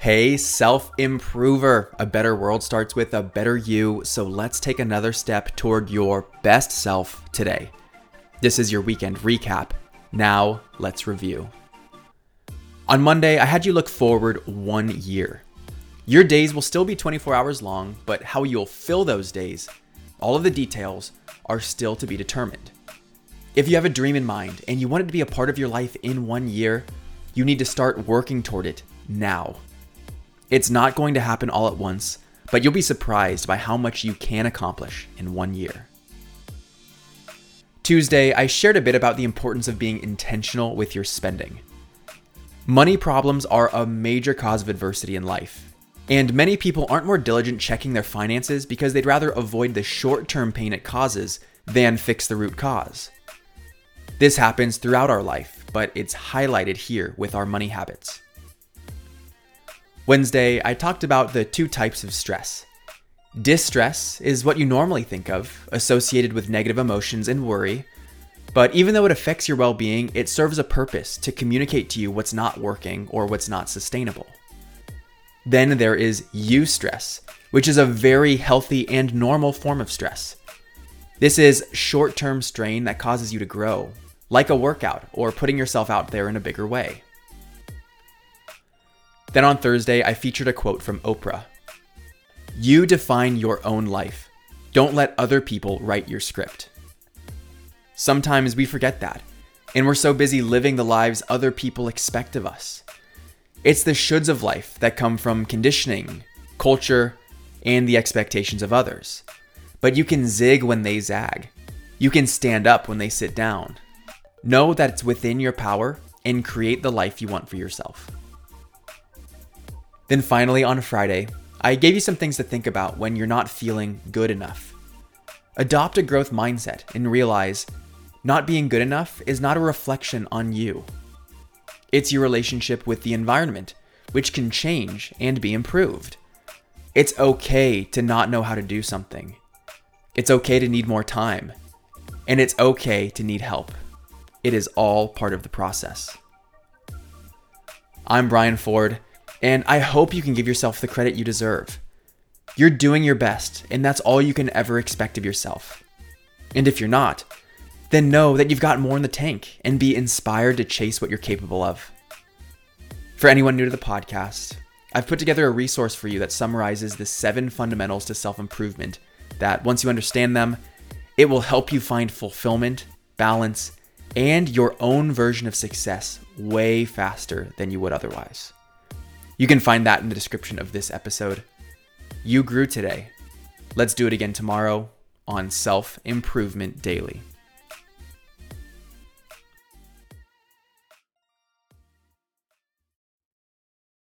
Hey, self improver. A better world starts with a better you, so let's take another step toward your best self today. This is your weekend recap. Now, let's review. On Monday, I had you look forward one year. Your days will still be 24 hours long, but how you'll fill those days, all of the details, are still to be determined. If you have a dream in mind and you want it to be a part of your life in one year, you need to start working toward it now. It's not going to happen all at once, but you'll be surprised by how much you can accomplish in one year. Tuesday, I shared a bit about the importance of being intentional with your spending. Money problems are a major cause of adversity in life, and many people aren't more diligent checking their finances because they'd rather avoid the short term pain it causes than fix the root cause. This happens throughout our life, but it's highlighted here with our money habits. Wednesday, I talked about the two types of stress. Distress is what you normally think of, associated with negative emotions and worry. But even though it affects your well being, it serves a purpose to communicate to you what's not working or what's not sustainable. Then there is eustress, which is a very healthy and normal form of stress. This is short term strain that causes you to grow, like a workout or putting yourself out there in a bigger way. Then on Thursday, I featured a quote from Oprah You define your own life. Don't let other people write your script. Sometimes we forget that, and we're so busy living the lives other people expect of us. It's the shoulds of life that come from conditioning, culture, and the expectations of others. But you can zig when they zag. You can stand up when they sit down. Know that it's within your power and create the life you want for yourself. Then finally, on Friday, I gave you some things to think about when you're not feeling good enough. Adopt a growth mindset and realize not being good enough is not a reflection on you. It's your relationship with the environment, which can change and be improved. It's okay to not know how to do something. It's okay to need more time. And it's okay to need help. It is all part of the process. I'm Brian Ford and I hope you can give yourself the credit you deserve. You're doing your best, and that's all you can ever expect of yourself. And if you're not, then know that you've got more in the tank and be inspired to chase what you're capable of. For anyone new to the podcast, I've put together a resource for you that summarizes the seven fundamentals to self improvement that, once you understand them, it will help you find fulfillment, balance, and your own version of success way faster than you would otherwise. You can find that in the description of this episode. You grew today. Let's do it again tomorrow on Self Improvement Daily.